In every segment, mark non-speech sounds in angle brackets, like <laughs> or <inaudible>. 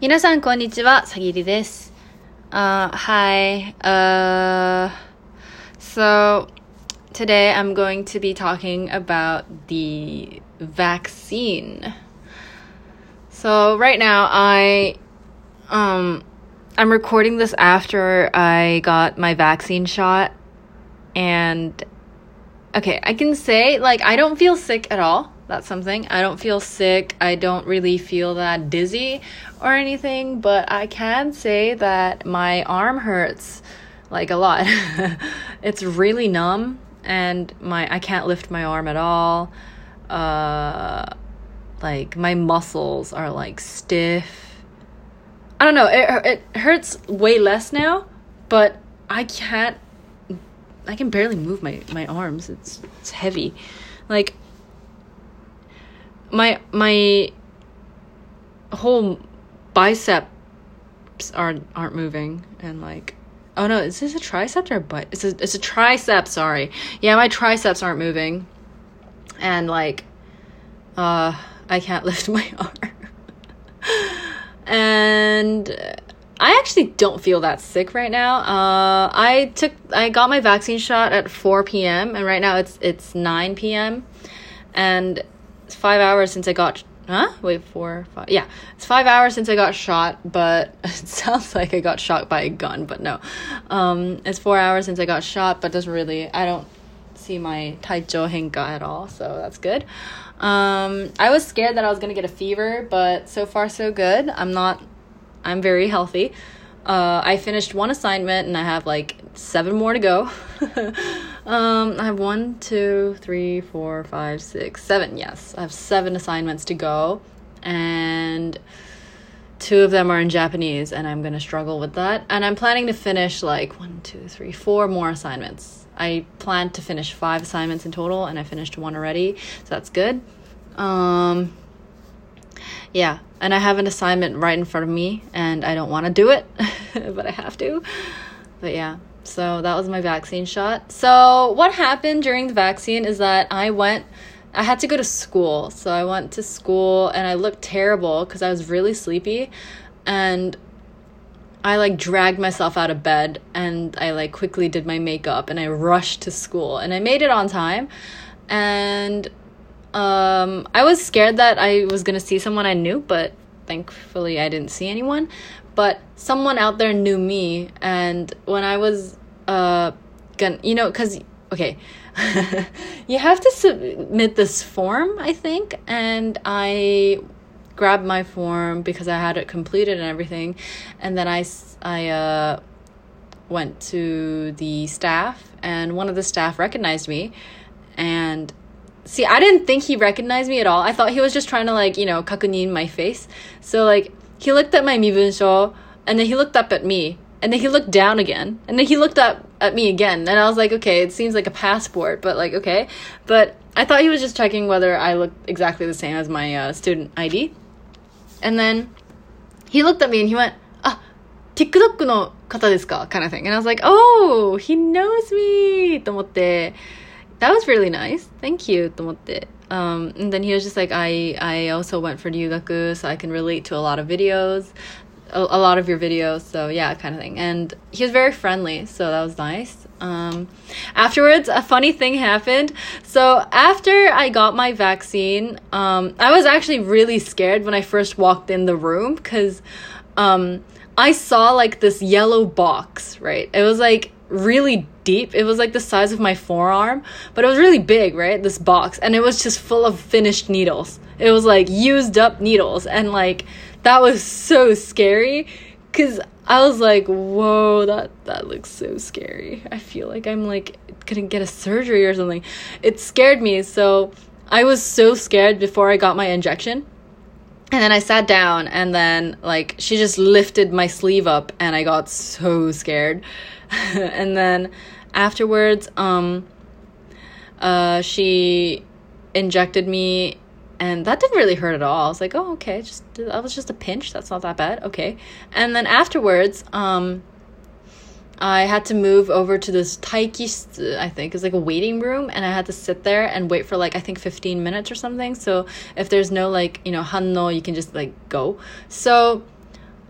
皆さんこんにちは、さぎりです。Uh, hi. Uh, so today I'm going to be talking about the vaccine. So right now I um I'm recording this after I got my vaccine shot and okay, I can say like I don't feel sick at all. that's something. I don't feel sick. I don't really feel that dizzy or anything, but I can say that my arm hurts like a lot. <laughs> it's really numb and my I can't lift my arm at all. Uh like my muscles are like stiff. I don't know. It it hurts way less now, but I can't I can barely move my my arms. It's it's heavy. Like my my whole biceps aren't aren't moving and like oh no is this a tricep or a bi- it's a it's a tricep sorry yeah my triceps aren't moving and like uh I can't <laughs> lift my arm and I actually don't feel that sick right now. Uh, I took I got my vaccine shot at 4 p.m. and right now it's it's 9 p.m. and it's five hours since I got huh? Wait four five yeah. It's five hours since I got shot but <laughs> it sounds like I got shot by a gun but no. Um it's four hours since I got shot but doesn't really I don't see my taicho henka at all so that's good. Um I was scared that I was gonna get a fever but so far so good. I'm not I'm very healthy. Uh, I finished one assignment and I have like seven more to go. <laughs> um, I have one, two, three, four, five, six, seven. Yes, I have seven assignments to go, and two of them are in Japanese, and I'm gonna struggle with that. And I'm planning to finish like one, two, three, four more assignments. I plan to finish five assignments in total, and I finished one already, so that's good. Um, yeah and i have an assignment right in front of me and i don't want to do it <laughs> but i have to but yeah so that was my vaccine shot. So what happened during the vaccine is that i went i had to go to school. So i went to school and i looked terrible because i was really sleepy. And i like dragged myself out of bed and i like quickly did my makeup and i rushed to school and i made it on time. And um, I was scared that I was gonna see someone I knew, but thankfully I didn't see anyone. But someone out there knew me, and when I was uh, gonna, you know, cause okay, <laughs> you have to submit this form, I think, and I grabbed my form because I had it completed and everything, and then I I uh went to the staff, and one of the staff recognized me, and see i didn't think he recognized me at all. I thought he was just trying to like you know kakunin my face. So like he looked at my mibunsho and then he looked up at me and then he looked down again and then he looked up at me again and i was like okay it seems like a passport but like okay but i thought he was just checking whether i looked exactly the same as my uh, student id and then he looked at me and he went ah TikTok の方ですか kind of thing and I was like oh he knows me と思って that was really nice. Thank you. と思って. Um, and then he was just like, I, I also went for Ryugaku, so I can relate to a lot of videos, a, a lot of your videos. So yeah, kind of thing. And he was very friendly, so that was nice. Um, afterwards, a funny thing happened. So after I got my vaccine, um, I was actually really scared when I first walked in the room because, um, I saw like this yellow box, right? It was like really deep. It was like the size of my forearm, but it was really big, right? This box, and it was just full of finished needles. It was like used up needles, and like that was so scary because I was like, "Whoa, that that looks so scary." I feel like I'm like gonna get a surgery or something. It scared me, so I was so scared before I got my injection. And then I sat down, and then like she just lifted my sleeve up, and I got so scared. <laughs> and then afterwards um uh she injected me and that didn't really hurt at all. I was like, "Oh, okay, just that was just a pinch. That's not that bad." Okay. And then afterwards, um I had to move over to this taiki, I think, it's like a waiting room, and I had to sit there and wait for like I think 15 minutes or something. So if there's no like, you know, hanno, you can just like go. So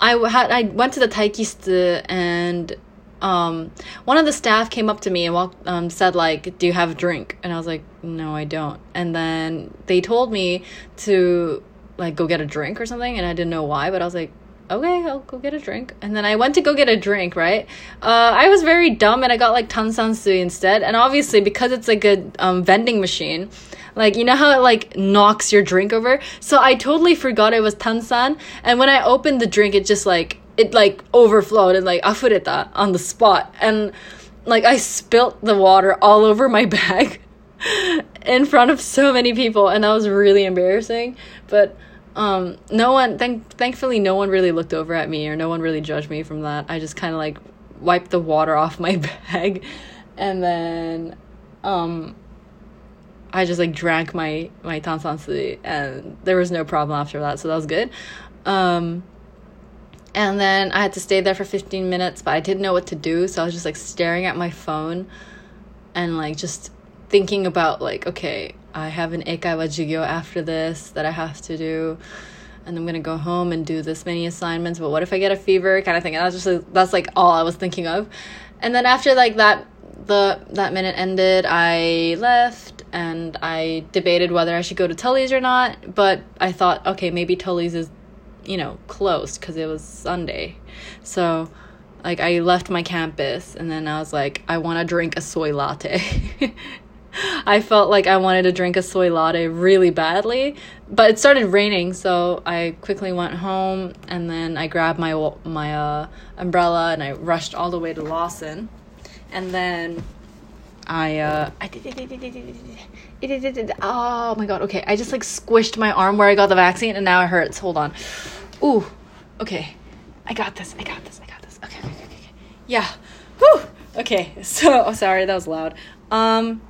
I had I went to the taikisutsu and um, one of the staff came up to me and walked, um, said like, "Do you have a drink?" And I was like, "No, I don't." And then they told me to like go get a drink or something, and I didn't know why, but I was like, "Okay, I'll go get a drink." And then I went to go get a drink. Right? Uh, I was very dumb, and I got like tansansui instead. And obviously, because it's like a um, vending machine, like you know how it like knocks your drink over. So I totally forgot it was tansan, and when I opened the drink, it just like it like overflowed and like afureta on the spot. And like I spilt the water all over my <laughs> bag in front of so many people and that was really embarrassing. But um no one thank thankfully no one really looked over at me or no one really judged me from that. I just kind of like wiped the water off my <laughs> bag. And then um I just like drank my my tansansui and there was no problem after that so that was good. Um and then I had to stay there for 15 minutes, but I didn't know what to do. So I was just like staring at my phone and like just thinking about like, okay, I have an eikaiwa Jugyo after this that I have to do. And I'm gonna go home and do this many assignments. But what if I get a fever? Kind of thing. And that's just that's like all I was thinking of. And then after like that, the that minute ended, I left and I debated whether I should go to Tully's or not. But I thought, okay, maybe Tully's is you know, closed because it was Sunday. So, like, I left my campus and then I was like, I want to drink a soy latte. I felt like I wanted to drink a soy latte really badly, but it started raining, so I quickly went home and then I grabbed my my uh, umbrella and I rushed all the way to Lawson, and then I uh I did it, oh my god okay I just like squished my arm where I got the vaccine and now it hurts hold on Ooh, okay. I got this. I got this. I got this. Okay, okay, okay, okay. Yeah. Whew. Okay. <laughs> So, oh, sorry, that was loud. Um,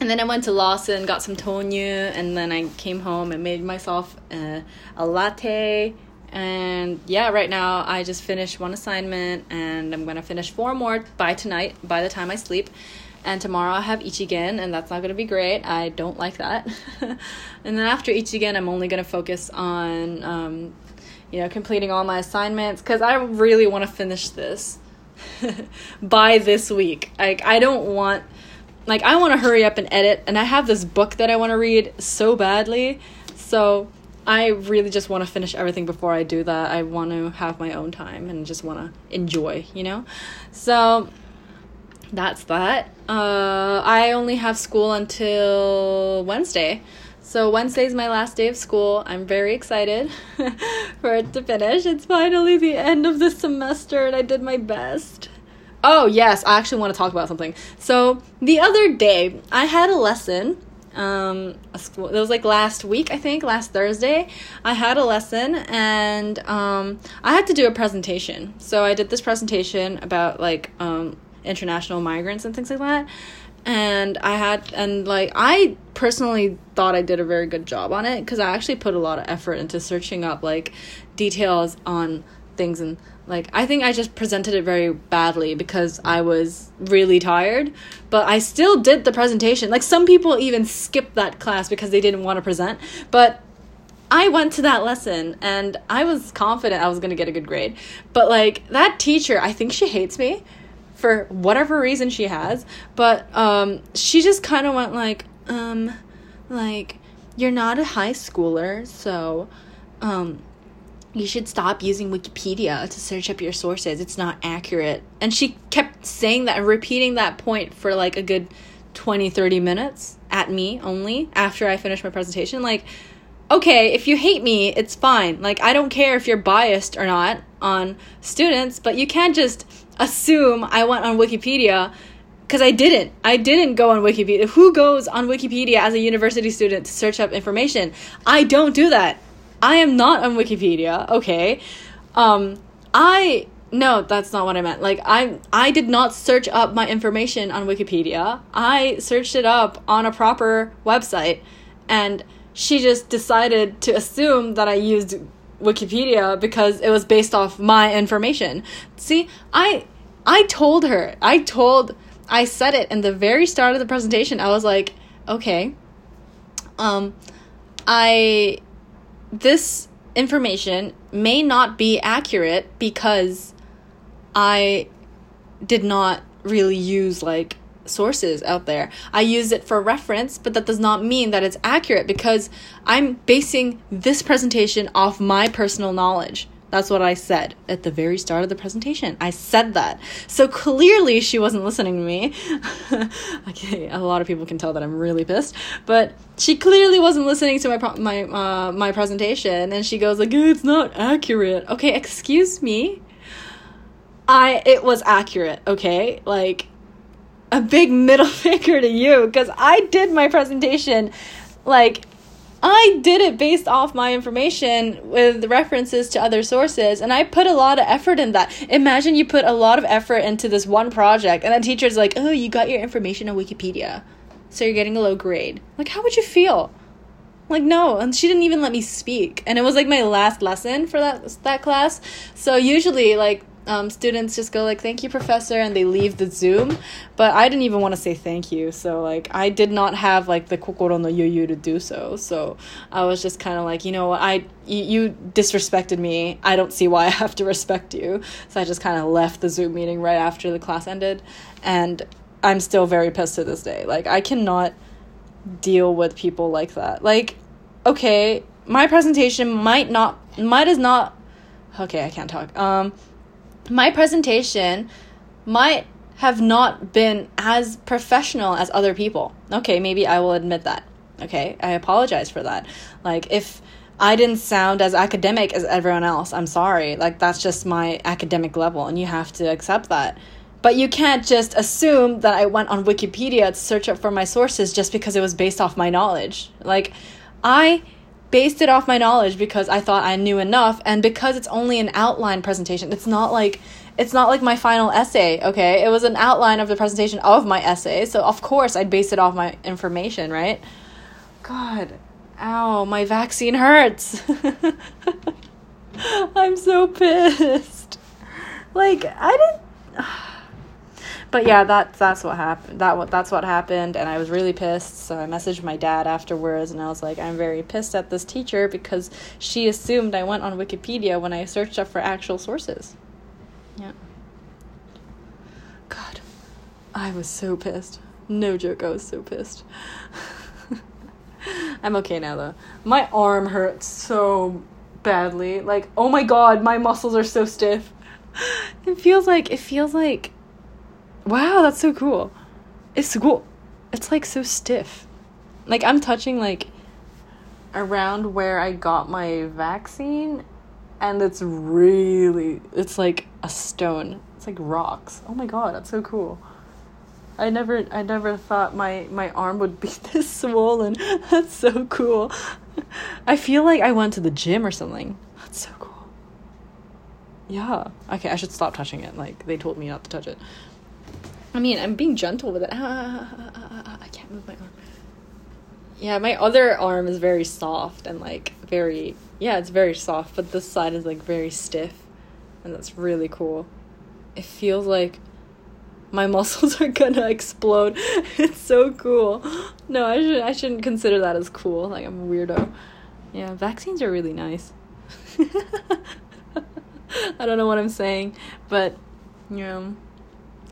and then I went to Lawson, got some tonyu, and then I came home and made myself uh, a latte. And yeah, right now I just finished one assignment, and I'm gonna finish four more by tonight. By the time I sleep, and tomorrow I have Ichigen, and that's not gonna be great. I don't like that. <laughs> and then after Ichigen, I'm only gonna focus on um, you know, completing all my assignments because I really want to finish this <laughs> by this week. Like, I don't want, like, I want to hurry up and edit, and I have this book that I want to read so badly. So, I really just want to finish everything before I do that. I want to have my own time and just want to enjoy, you know? So, that's that. Uh, I only have school until Wednesday. So Wednesday's my last day of school. I'm very excited <laughs> for it to finish. It's finally the end of the semester and I did my best. Oh, yes, I actually want to talk about something. So, the other day, I had a lesson um a school, it was like last week i think last thursday i had a lesson and um i had to do a presentation so i did this presentation about like um international migrants and things like that and I had and like I personally thought I did a very good job on it because I actually put a lot of effort into searching up like details on things and like I think I just presented it very badly because I was really tired, but I still did the presentation. Like some people even skipped that class because they didn't want to present, but I went to that lesson and I was confident I was going to get a good grade. But like that teacher, I think she hates me for whatever reason she has but um she just kind of went like um like you're not a high schooler so um you should stop using wikipedia to search up your sources. It's not accurate. And she kept saying that and repeating that point for like a good 20 30 minutes at me only after i finished my presentation. Like okay, if you hate me, it's fine. Like, I don't care if you're biased or not on students, but you can't just assume I went on Wikipedia because I didn't. I didn't go on Wikipedia. Who goes on Wikipedia as a university student to search up information? I don't do that. I am not on Wikipedia. Okay. Um, I no, that's not what I meant. Like I I did not search up my information on Wikipedia. I searched it up on a proper website and she just decided to assume that I used Wikipedia because it was based off my information. See, I I told her. I told I said it in the very start of the presentation. I was like, "Okay. Um I this information may not be accurate because I did not really use like sources out there. I use it for reference, but that does not mean that it's accurate because I'm basing this presentation off my personal knowledge. That's what I said at the very start of the presentation. I said that. So clearly she wasn't listening to me. <laughs> okay, a lot of people can tell that I'm really pissed, but she clearly wasn't listening to my pro- my uh, my presentation and she goes like it's not accurate. Okay, excuse me. I it was accurate, okay? Like a big middle <laughs> finger to you because I did my presentation like I did it based off my information with references to other sources, and I put a lot of effort in that. Imagine you put a lot of effort into this one project, and the teacher's like, "Oh, you got your information on Wikipedia, so you're getting a low grade." Like, how would you feel? Like, no, and she didn't even let me speak, and it was like my last lesson for that that class. So usually, like um, students just go like thank you professor and they leave the zoom. But i didn't even want to say thank you so like i did not have like the kokoro no yuyu to do so. So i was just kind of like you know what i you, you disrespected me. I don't see why i have to respect you. So i just kind of left the zoom meeting right after the class ended. And i'm still very pissed to this day. Like i cannot deal with people like that. Like okay my presentation might not might is not okay i can't talk. Um my presentation might have not been as professional as other people. Okay, maybe I will admit that. Okay, I apologize for that. Like, if I didn't sound as academic as everyone else, I'm sorry. Like, that's just my academic level, and you have to accept that. But you can't just assume that I went on Wikipedia to search up for my sources just because it was based off my knowledge. Like, I based it off my knowledge because I thought I knew enough and because it's only an outline presentation. It's not like it's not like my final essay, okay? It was an outline of the presentation of my essay. So of course I'd base it off my information, right? God. Ow, my vaccine hurts. <laughs> I'm so pissed. Like, I didn't but yeah, that's that's what happened. That what that's what happened, and I was really pissed. So I messaged my dad afterwards, and I was like, I'm very pissed at this teacher because she assumed I went on Wikipedia when I searched up for actual sources. Yeah. God, I was so pissed. No joke, I was so pissed. <laughs> I'm okay now though. My arm hurts so badly. Like, oh my god, my muscles are so stiff. <laughs> It feels like it feels like Wow, that's so cool. It's cool. It's like so stiff. Like I'm touching like around where I got my vaccine and it's really it's like a stone. It's like rocks. Oh my god, that's so cool. I never I never thought my my arm would be <laughs> this swollen. That's so cool. I feel like I went to the gym or something. That's so cool. Yeah. Okay, I should stop touching it. Like they told me not to touch it. I mean, I'm being gentle with it. Ah, ah, ah, I can't move my arm. Yeah, my other arm is very soft and like very yeah, it's very soft, but this side is like very stiff, and that's really cool. It feels like my <laughs> muscles are gonna explode. <laughs> it's so cool. No, I should I shouldn't consider that as cool. Like I'm a weirdo. Yeah, vaccines are really nice. <laughs> I don't know what I'm saying, but yeah.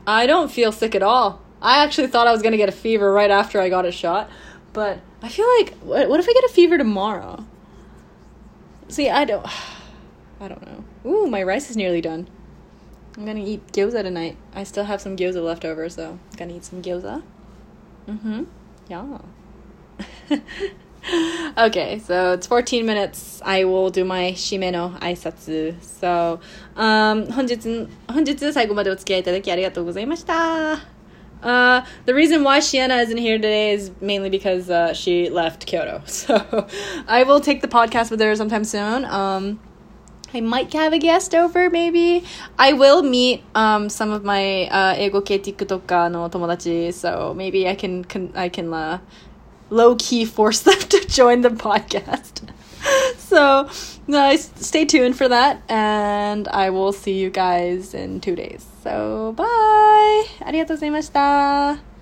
I don't feel sick at all. I actually thought I was gonna get a fever right after I got a shot, but I feel like what, what if I get a fever tomorrow? See, I don't, <sighs> I don't know. Ooh, my rice is nearly done. I'm gonna eat gyoza tonight. I still have some gyoza left over, so I'm gonna eat some gyoza. Mm-hmm. Yeah. <laughs> okay, so it's 14 minutes. I will do my 締めの挨拶 So, um, 本日、本日最後までお付き合いいただきありがとうございました。Uh, the reason why Shiena isn't here today is mainly because uh, she left Kyoto. <laughs> So I will take the podcast with her sometime soon. Um, I might have a guest over, maybe. I will meet um, some of my uh, 英語系 TikToker の友達, so maybe I can, can I can uh, low key force them to <laughs> join the podcast. <laughs> so uh, stay tuned for that, and I will see you guys in two days. So bye. ありがとうございました。